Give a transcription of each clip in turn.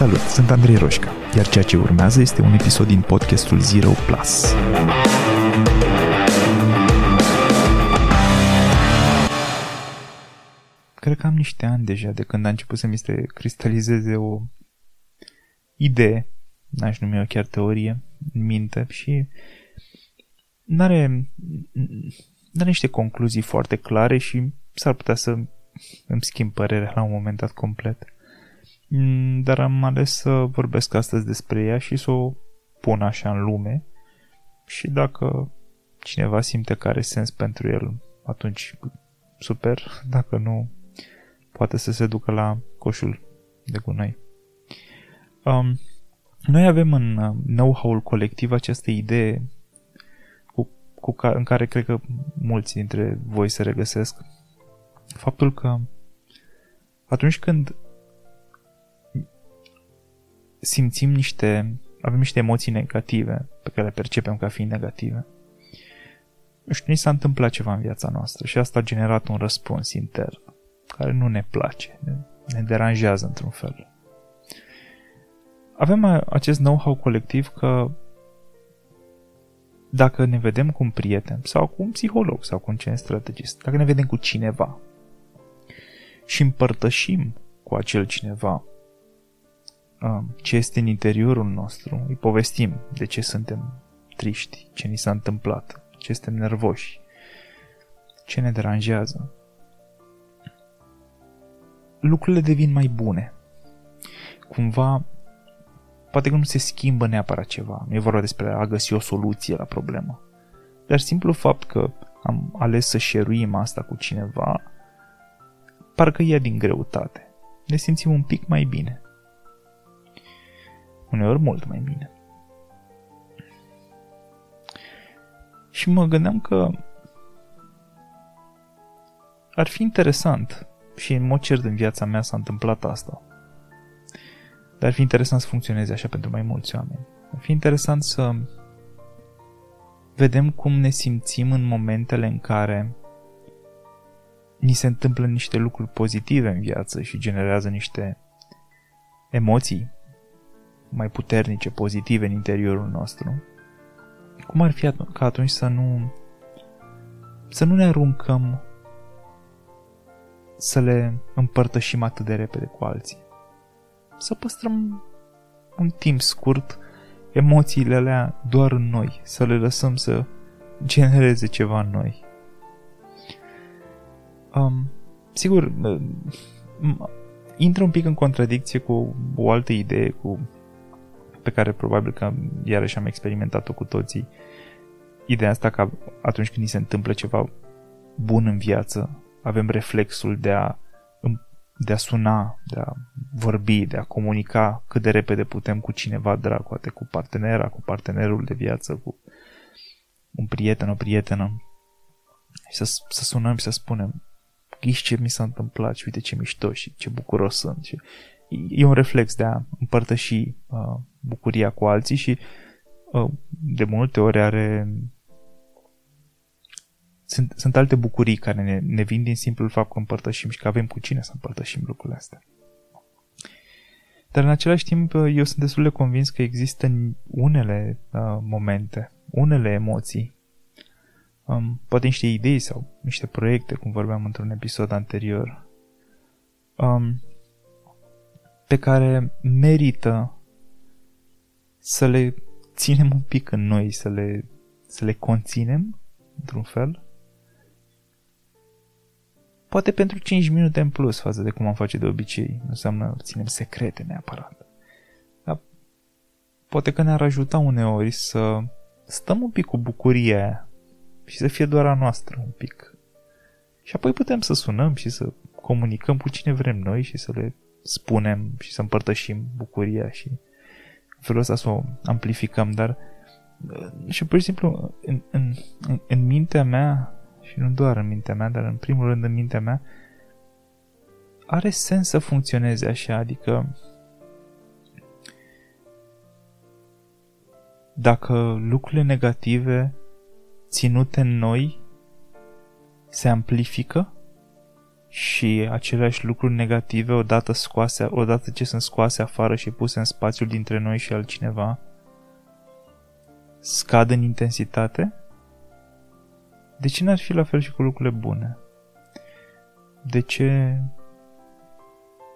Salut, sunt Andrei Roșca, iar ceea ce urmează este un episod din podcastul Zero Plus. Cred că am niște ani deja de când a început să mi se cristalizeze o idee, n-aș numi o chiar teorie, în minte și n-are, n-are niște concluzii foarte clare și s-ar putea să îmi schimb părerea la un moment dat complet. Mm, dar am ales să vorbesc astăzi despre ea și să o pun așa în lume și dacă cineva simte că are sens pentru el, atunci super, dacă nu, poate să se ducă la coșul de gunoi. Um, noi avem în uh, know-how-ul colectiv această idee cu, cu ca, în care cred că mulți dintre voi se regăsesc. Faptul că atunci când simțim niște, avem niște emoții negative pe care le percepem ca fiind negative. Nu știu, ni s-a întâmplat ceva în viața noastră și asta a generat un răspuns intern care nu ne place, ne, ne deranjează într-un fel. Avem acest know-how colectiv că dacă ne vedem cu un prieten sau cu un psiholog sau cu un strategist, dacă ne vedem cu cineva și împărtășim cu acel cineva ce este în interiorul nostru, îi povestim de ce suntem triști, ce ni s-a întâmplat, ce suntem nervoși, ce ne deranjează. Lucrurile devin mai bune. Cumva, poate că nu se schimbă neapărat ceva, nu e vorba despre a găsi o soluție la problemă, dar simplu fapt că am ales să șeruim asta cu cineva, parcă ia din greutate. Ne simțim un pic mai bine uneori mult mai bine. Și mă gândeam că ar fi interesant și în mod cert în viața mea s-a întâmplat asta. Dar ar fi interesant să funcționeze așa pentru mai mulți oameni. Ar fi interesant să vedem cum ne simțim în momentele în care ni se întâmplă niște lucruri pozitive în viață și generează niște emoții mai puternice, pozitive în interiorul nostru, cum ar fi ca atunci să nu să nu ne aruncăm să le împărtășim atât de repede cu alții. Să păstrăm un timp scurt emoțiile alea doar în noi, să le lăsăm să genereze ceva în noi. Um, sigur, intră un pic în contradicție cu o altă idee, cu pe care probabil că iarăși am experimentat-o cu toții. Ideea asta că atunci când ni se întâmplă ceva bun în viață, avem reflexul de a, de a suna, de a vorbi, de a comunica cât de repede putem cu cineva drag, poate cu partenera, cu partenerul de viață, cu un prieten, o prietenă. Și să, să sunăm și să spunem, ghiși ce mi s-a întâmplat și uite ce mișto și ce bucuros sunt. Și e un reflex de a împărtăși uh, bucuria cu alții și uh, de multe ori are sunt, sunt alte bucurii care ne, ne vin din simplul fapt că împărtășim și că avem cu cine să împărtășim lucrurile astea. Dar în același timp eu sunt destul de convins că există unele uh, momente, unele emoții, um, poate niște idei sau niște proiecte, cum vorbeam într-un episod anterior, um, pe care merită să le ținem un pic în noi, să le, să le conținem, într-un fel. Poate pentru 5 minute în plus față de cum am face de obicei. Nu înseamnă ținem secrete neapărat. Dar poate că ne-ar ajuta uneori să stăm un pic cu bucuria aia și să fie doar a noastră un pic. Și apoi putem să sunăm și să comunicăm cu cine vrem noi și să le spunem și să împărtășim bucuria și în felul ăsta să o amplificăm, dar uh, și pur și simplu în, în, în, în mintea mea și nu doar în mintea mea, dar în primul rând în mintea mea are sens să funcționeze așa, adică dacă lucrurile negative ținute în noi se amplifică, și aceleași lucruri negative odată, scoase, odată ce sunt scoase afară și puse în spațiul dintre noi și altcineva, scad în intensitate? De ce n-ar fi la fel și cu lucrurile bune? De ce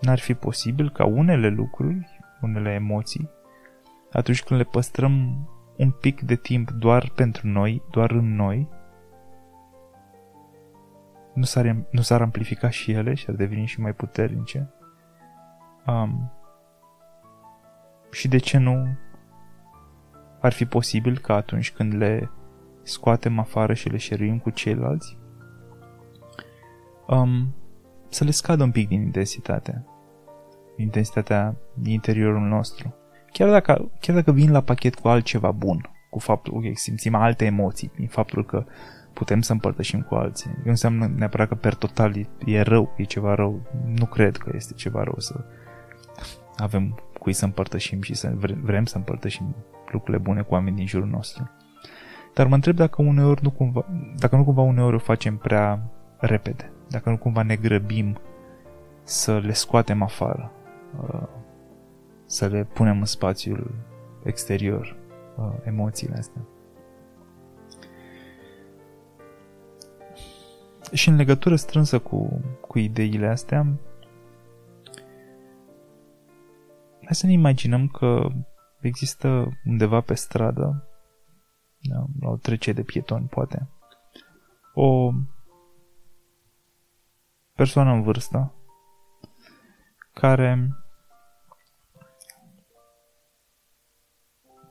n-ar fi posibil ca unele lucruri, unele emoții, atunci când le păstrăm un pic de timp doar pentru noi, doar în noi, nu s-ar, nu s-ar amplifica și ele și ar deveni și mai puternice? Um, și de ce nu ar fi posibil ca atunci când le scoatem afară și le șeruim cu ceilalți, um, să le scadă un pic din intensitate, intensitatea din interiorul nostru. Chiar dacă, chiar dacă vin la pachet cu altceva bun, cu faptul că simțim alte emoții, prin faptul că putem să împărtășim cu alții. Nu înseamnă neapărat că per total e, e rău, e ceva rău. Nu cred că este ceva rău să avem cui să împărtășim și să vrem să împărtășim lucrurile bune cu oamenii din jurul nostru. Dar mă întreb dacă uneori nu cumva, dacă nu cumva uneori o facem prea repede, dacă nu cumva ne grăbim să le scoatem afară, uh, să le punem în spațiul exterior, uh, emoțiile astea. Și în legătură strânsă cu, cu ideile astea, hai să ne imaginăm că există undeva pe stradă, da, la o trecere de pietoni, poate, o persoană în vârstă care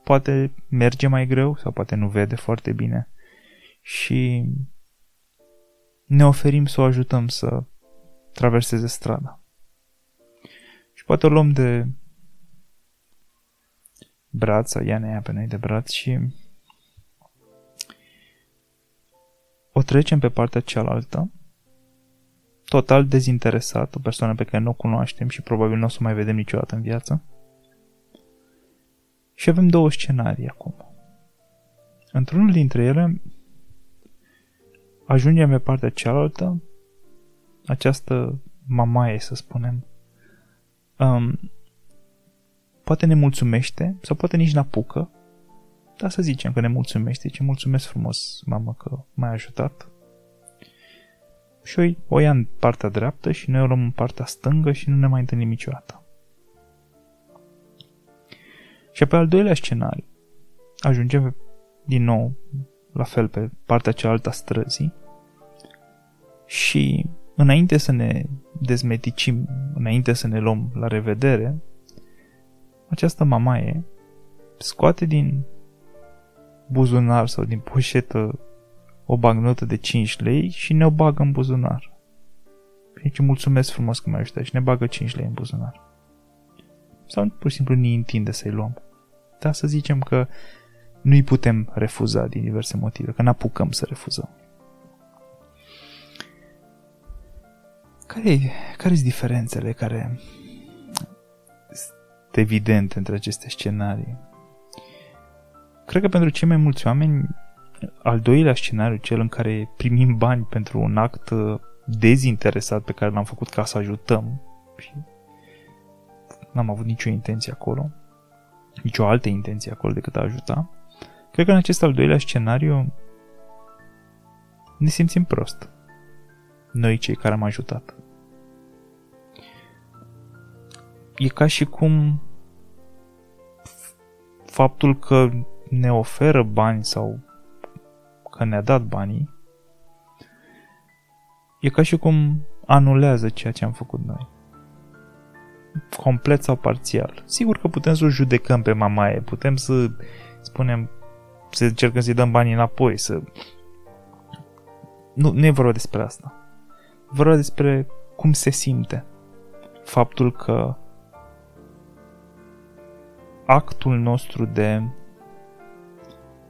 poate merge mai greu sau poate nu vede foarte bine și ne oferim să o ajutăm să traverseze strada. Și poate o luăm de braț sau ea ne ia pe noi de braț și o trecem pe partea cealaltă, total dezinteresat, o persoană pe care nu o cunoaștem și probabil nu o să mai vedem niciodată în viață. Și avem două scenarii acum. Într-unul dintre ele, ajungem pe partea cealaltă, această mamaie, să spunem, um, poate ne mulțumește sau poate nici n-apucă, dar să zicem că ne mulțumește, ce mulțumesc frumos, mamă, că m-ai ajutat. Și o ia în partea dreaptă și noi o luăm în partea stângă și nu ne mai întâlnim niciodată. Și pe al doilea scenariu, ajungem din nou la fel pe partea cealaltă a străzii și înainte să ne dezmeticim, înainte să ne luăm la revedere, această mamaie scoate din buzunar sau din poșetă o bagnotă de 5 lei și ne o bagă în buzunar. Deci mulțumesc frumos că mi-ai ajutat și ne bagă 5 lei în buzunar. Sau pur și simplu ne întinde să-i luăm. Dar să zicem că nu-i putem refuza din diverse motive, că n-apucăm să refuzăm. Care, care sunt diferențele care sunt evidente între aceste scenarii? Cred că pentru cei mai mulți oameni, al doilea scenariu, cel în care primim bani pentru un act uh, dezinteresat pe care l-am făcut ca să ajutăm și n-am avut nicio intenție acolo, nicio altă intenție acolo decât a ajuta, cred că în acest al doilea scenariu ne simțim prost. Noi cei care am ajutat. E ca și cum faptul că ne oferă bani sau că ne-a dat banii, e ca și cum anulează ceea ce am făcut noi. Complet sau parțial. Sigur că putem să o judecăm pe mamaie, putem să spunem, să încercăm să-i dăm banii înapoi, să... Nu, nu e vorba despre asta. E vorba despre cum se simte. Faptul că actul nostru de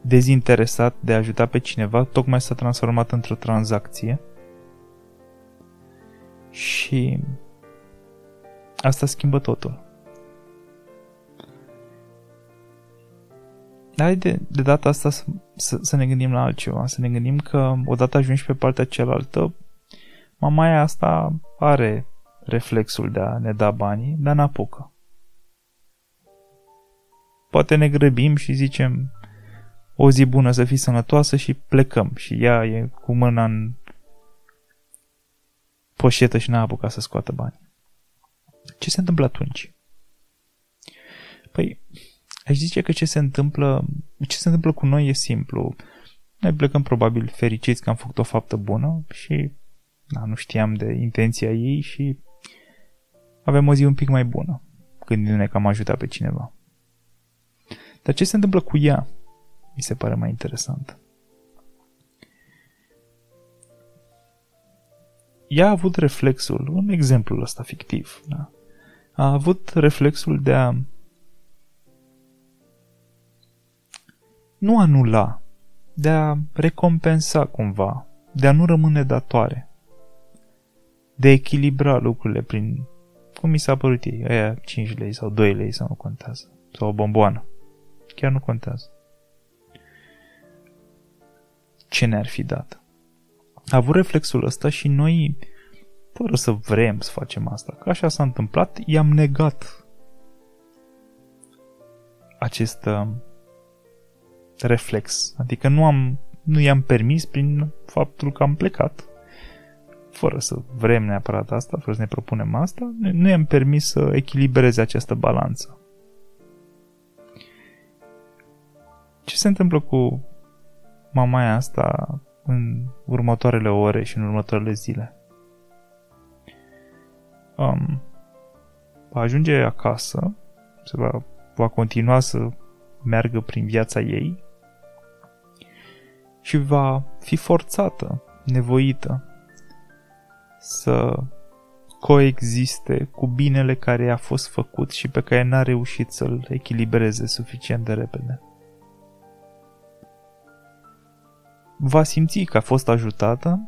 dezinteresat de a ajuta pe cineva tocmai s-a transformat într-o tranzacție și asta schimbă totul. Dar de, de data asta să, să, să ne gândim la altceva, să ne gândim că odată ajungi pe partea cealaltă, mamaia asta are reflexul de a ne da banii, dar n-apucă. Poate ne grăbim și zicem o zi bună să fii sănătoasă și plecăm. Și ea e cu mâna în poșetă și n-a apucat să scoată bani. Ce se întâmplă atunci? Păi, aș zice că ce se întâmplă, ce se întâmplă cu noi e simplu. Noi plecăm probabil fericiți că am făcut o faptă bună și da, nu știam de intenția ei și avem o zi un pic mai bună, gândindu-ne că am ajutat pe cineva. Dar ce se întâmplă cu ea? Mi se pare mai interesant. Ea a avut reflexul, în exemplul ăsta fictiv, da? a avut reflexul de a nu anula, de a recompensa cumva, de a nu rămâne datoare, de a echilibra lucrurile prin cum mi s-a părut ei, aia 5 lei sau 2 lei sau nu contează, sau o bomboană, chiar nu contează. Ce ne-ar fi dat? A avut reflexul ăsta și noi, fără să vrem să facem asta, că așa s-a întâmplat, i-am negat acest uh, reflex. Adică nu, am, nu i-am permis prin faptul că am plecat. Fără să vrem neapărat asta, fără să ne propunem asta, nu i-am permis să echilibreze această balanță. Se întâmplă cu mamaia asta în următoarele ore și în următoarele zile? Um, va ajunge acasă, se va, va continua să meargă prin viața ei și va fi forțată, nevoită să coexiste cu binele care a fost făcut și pe care n-a reușit să-l echilibreze suficient de repede. Va simți că a fost ajutată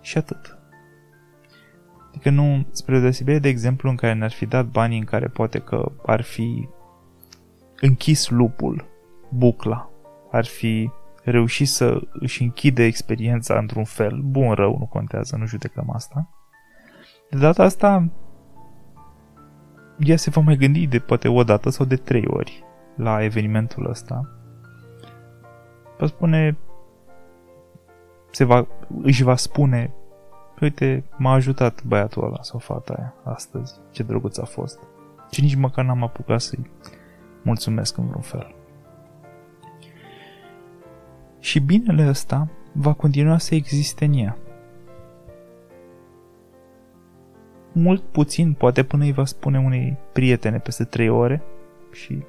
și atât. Adică nu, spre deosebire de exemplu în care ne-ar fi dat banii în care poate că ar fi închis lupul, bucla, ar fi reușit să își închide experiența într-un fel, bun, rău, nu contează, nu judecăm asta. De data asta, ea se va mai gândi de poate o dată sau de trei ori la evenimentul ăsta. Va spune, se va, își va spune, uite, m-a ajutat băiatul ăla sau fata aia astăzi, ce drăguț a fost. Și nici măcar n-am apucat să-i mulțumesc în vreun fel. Și binele ăsta va continua să existe în ea. Mult puțin, poate până îi va spune unei prietene peste trei ore și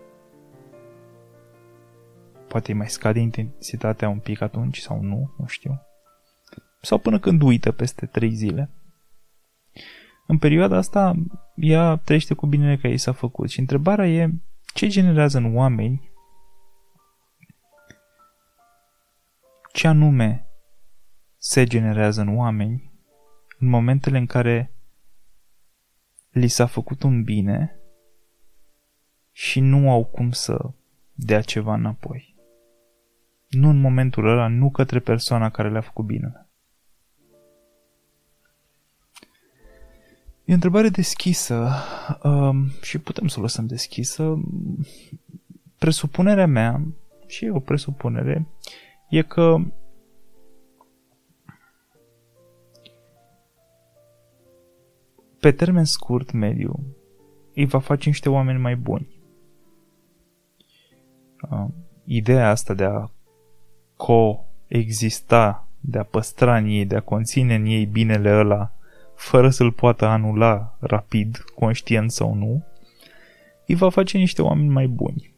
poate îi mai scade intensitatea un pic atunci sau nu, nu știu. Sau până când uită peste trei zile. În perioada asta, ea trăiește cu binele că ei s-a făcut și întrebarea e ce generează în oameni ce anume se generează în oameni în momentele în care li s-a făcut un bine și nu au cum să dea ceva înapoi. Nu în momentul ăla, nu către persoana care le-a făcut bine. E o întrebare deschisă um, și putem să o lăsăm deschisă. Presupunerea mea, și e o presupunere, e că pe termen scurt, mediu, îi va face niște oameni mai buni. Uh, ideea asta de a coexista, de a păstra în ei, de a conține în ei binele ăla fără să-l poată anula rapid, conștient sau nu, îi va face niște oameni mai buni.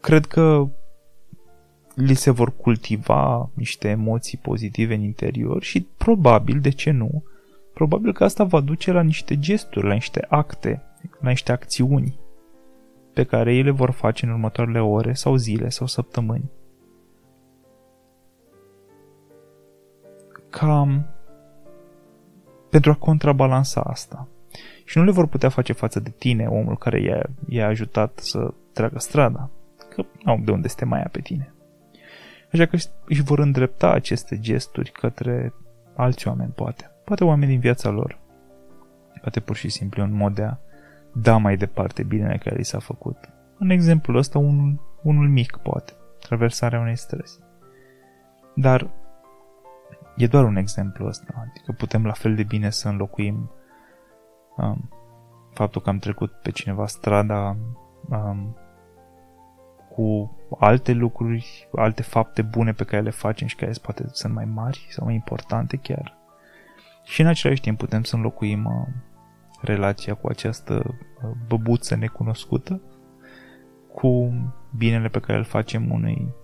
Cred că li se vor cultiva niște emoții pozitive în interior și probabil, de ce nu, probabil că asta va duce la niște gesturi, la niște acte, la niște acțiuni pe care ele vor face în următoarele ore sau zile sau săptămâni. Cam pentru a contrabalansa asta. Și nu le vor putea face față de tine, omul care i-a, i-a ajutat să treacă strada, că au de unde să te mai ia pe tine. Așa că își vor îndrepta aceste gesturi către alți oameni, poate. Poate oameni din viața lor. Poate pur și simplu un mod de a da mai departe binele care li s-a făcut. În exemplul ăsta, unul, unul mic, poate. Traversarea unei străzi. Dar e doar un exemplu ăsta. Adică putem la fel de bine să înlocuim um, faptul că am trecut pe cineva strada um, cu alte lucruri, alte fapte bune pe care le facem și care poate sunt mai mari sau mai importante chiar. Și în același timp putem să înlocuim uh, relația cu această uh, băbuță necunoscută cu binele pe care îl facem unui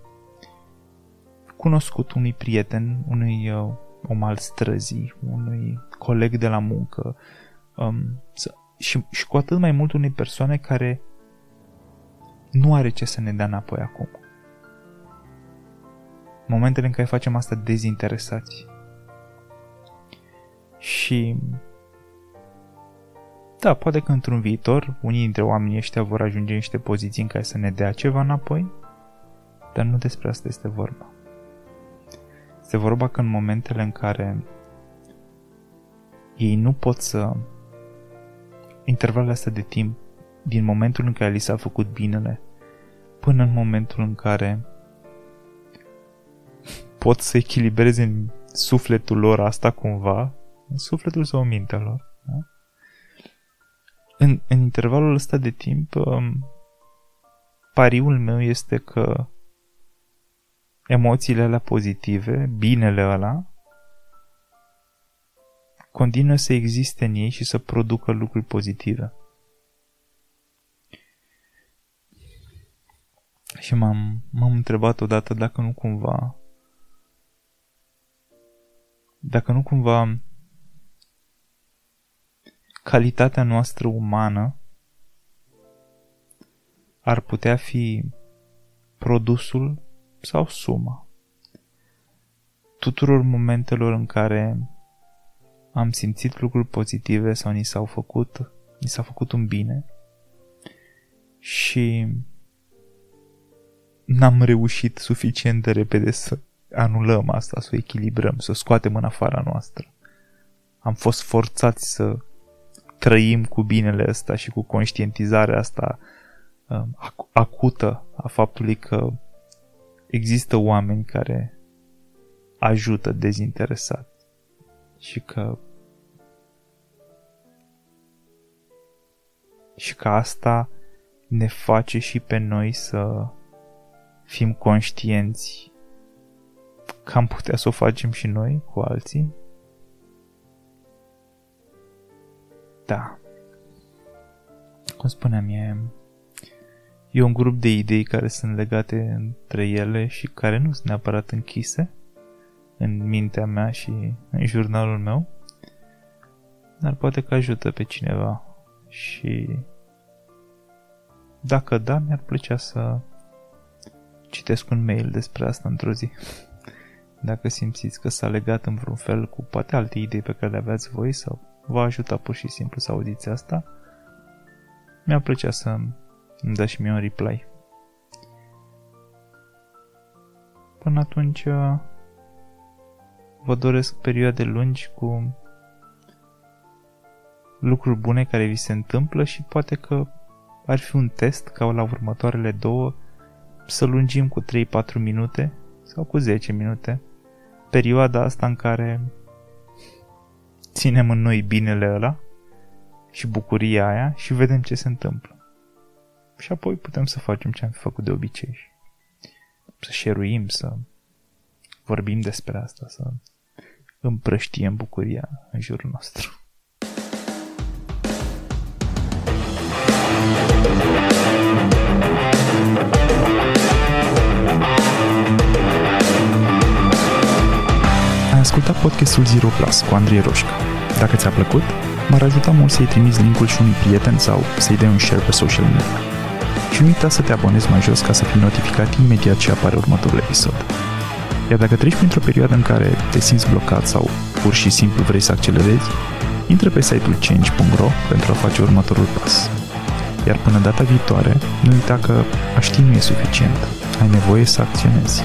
cunoscut, unui prieten, unui uh, om al străzii, unui coleg de la muncă um, să, și, și cu atât mai mult unei persoane care nu are ce să ne dea înapoi acum. Momentele în care facem asta dezinteresați. Și da, poate că într-un viitor unii dintre oamenii ăștia vor ajunge în niște poziții în care să ne dea ceva înapoi, dar nu despre asta este vorba. Este vorba că în momentele în care ei nu pot să intervalele astea de timp din momentul în care li s-a făcut binele până în momentul în care pot să echilibreze în sufletul lor asta cumva, în sufletul sau în mintea lor. Da? În, în intervalul ăsta de timp, um, pariul meu este că emoțiile alea pozitive, binele ăla, continuă să existe în ei și să producă lucruri pozitive. Și m-am, m-am întrebat odată dacă nu cumva dacă nu cumva calitatea noastră umană ar putea fi produsul sau suma tuturor momentelor în care am simțit lucruri pozitive sau ni s-au făcut, ni s-a făcut un bine și n-am reușit suficient de repede să anulăm asta, să o echilibrăm, să o scoatem în afara noastră. Am fost forțați să trăim cu binele ăsta și cu conștientizarea asta um, acută a faptului că există oameni care ajută dezinteresat și că și că asta ne face și pe noi să fim conștienți că am putea să o facem și noi cu alții? Da. Cum spuneam, e, e un grup de idei care sunt legate între ele și care nu sunt neapărat închise în mintea mea și în jurnalul meu, dar poate că ajută pe cineva și dacă da, mi-ar plăcea să citesc un mail despre asta într-o zi. Dacă simțiți că s-a legat în vreun fel cu poate alte idei pe care le aveați voi sau v-a ajutat pur și simplu să auziți asta, mi-ar plăcea să îmi dați și mie un reply. Până atunci, vă doresc perioade lungi cu lucruri bune care vi se întâmplă și poate că ar fi un test ca la următoarele două să lungim cu 3-4 minute sau cu 10 minute perioada asta în care ținem în noi binele ăla și bucuria aia și vedem ce se întâmplă. Și apoi putem să facem ce am făcut de obicei. Să șeruim, să vorbim despre asta, să împrăștiem bucuria în jurul nostru. Ai ascultat podcastul Zero Plus cu Andrei Roșca. Dacă ți-a plăcut, m-ar ajuta mult să-i trimiți linkul și unui prieten sau să-i dai un share pe social media. Și nu uita să te abonezi mai jos ca să fii notificat imediat ce apare următorul episod. Iar dacă treci printr-o perioadă în care te simți blocat sau pur și simplu vrei să accelerezi, intră pe site-ul change.ro pentru a face următorul pas. Iar până data viitoare, nu uita că a ști nu e suficient. Ai nevoie să acționezi.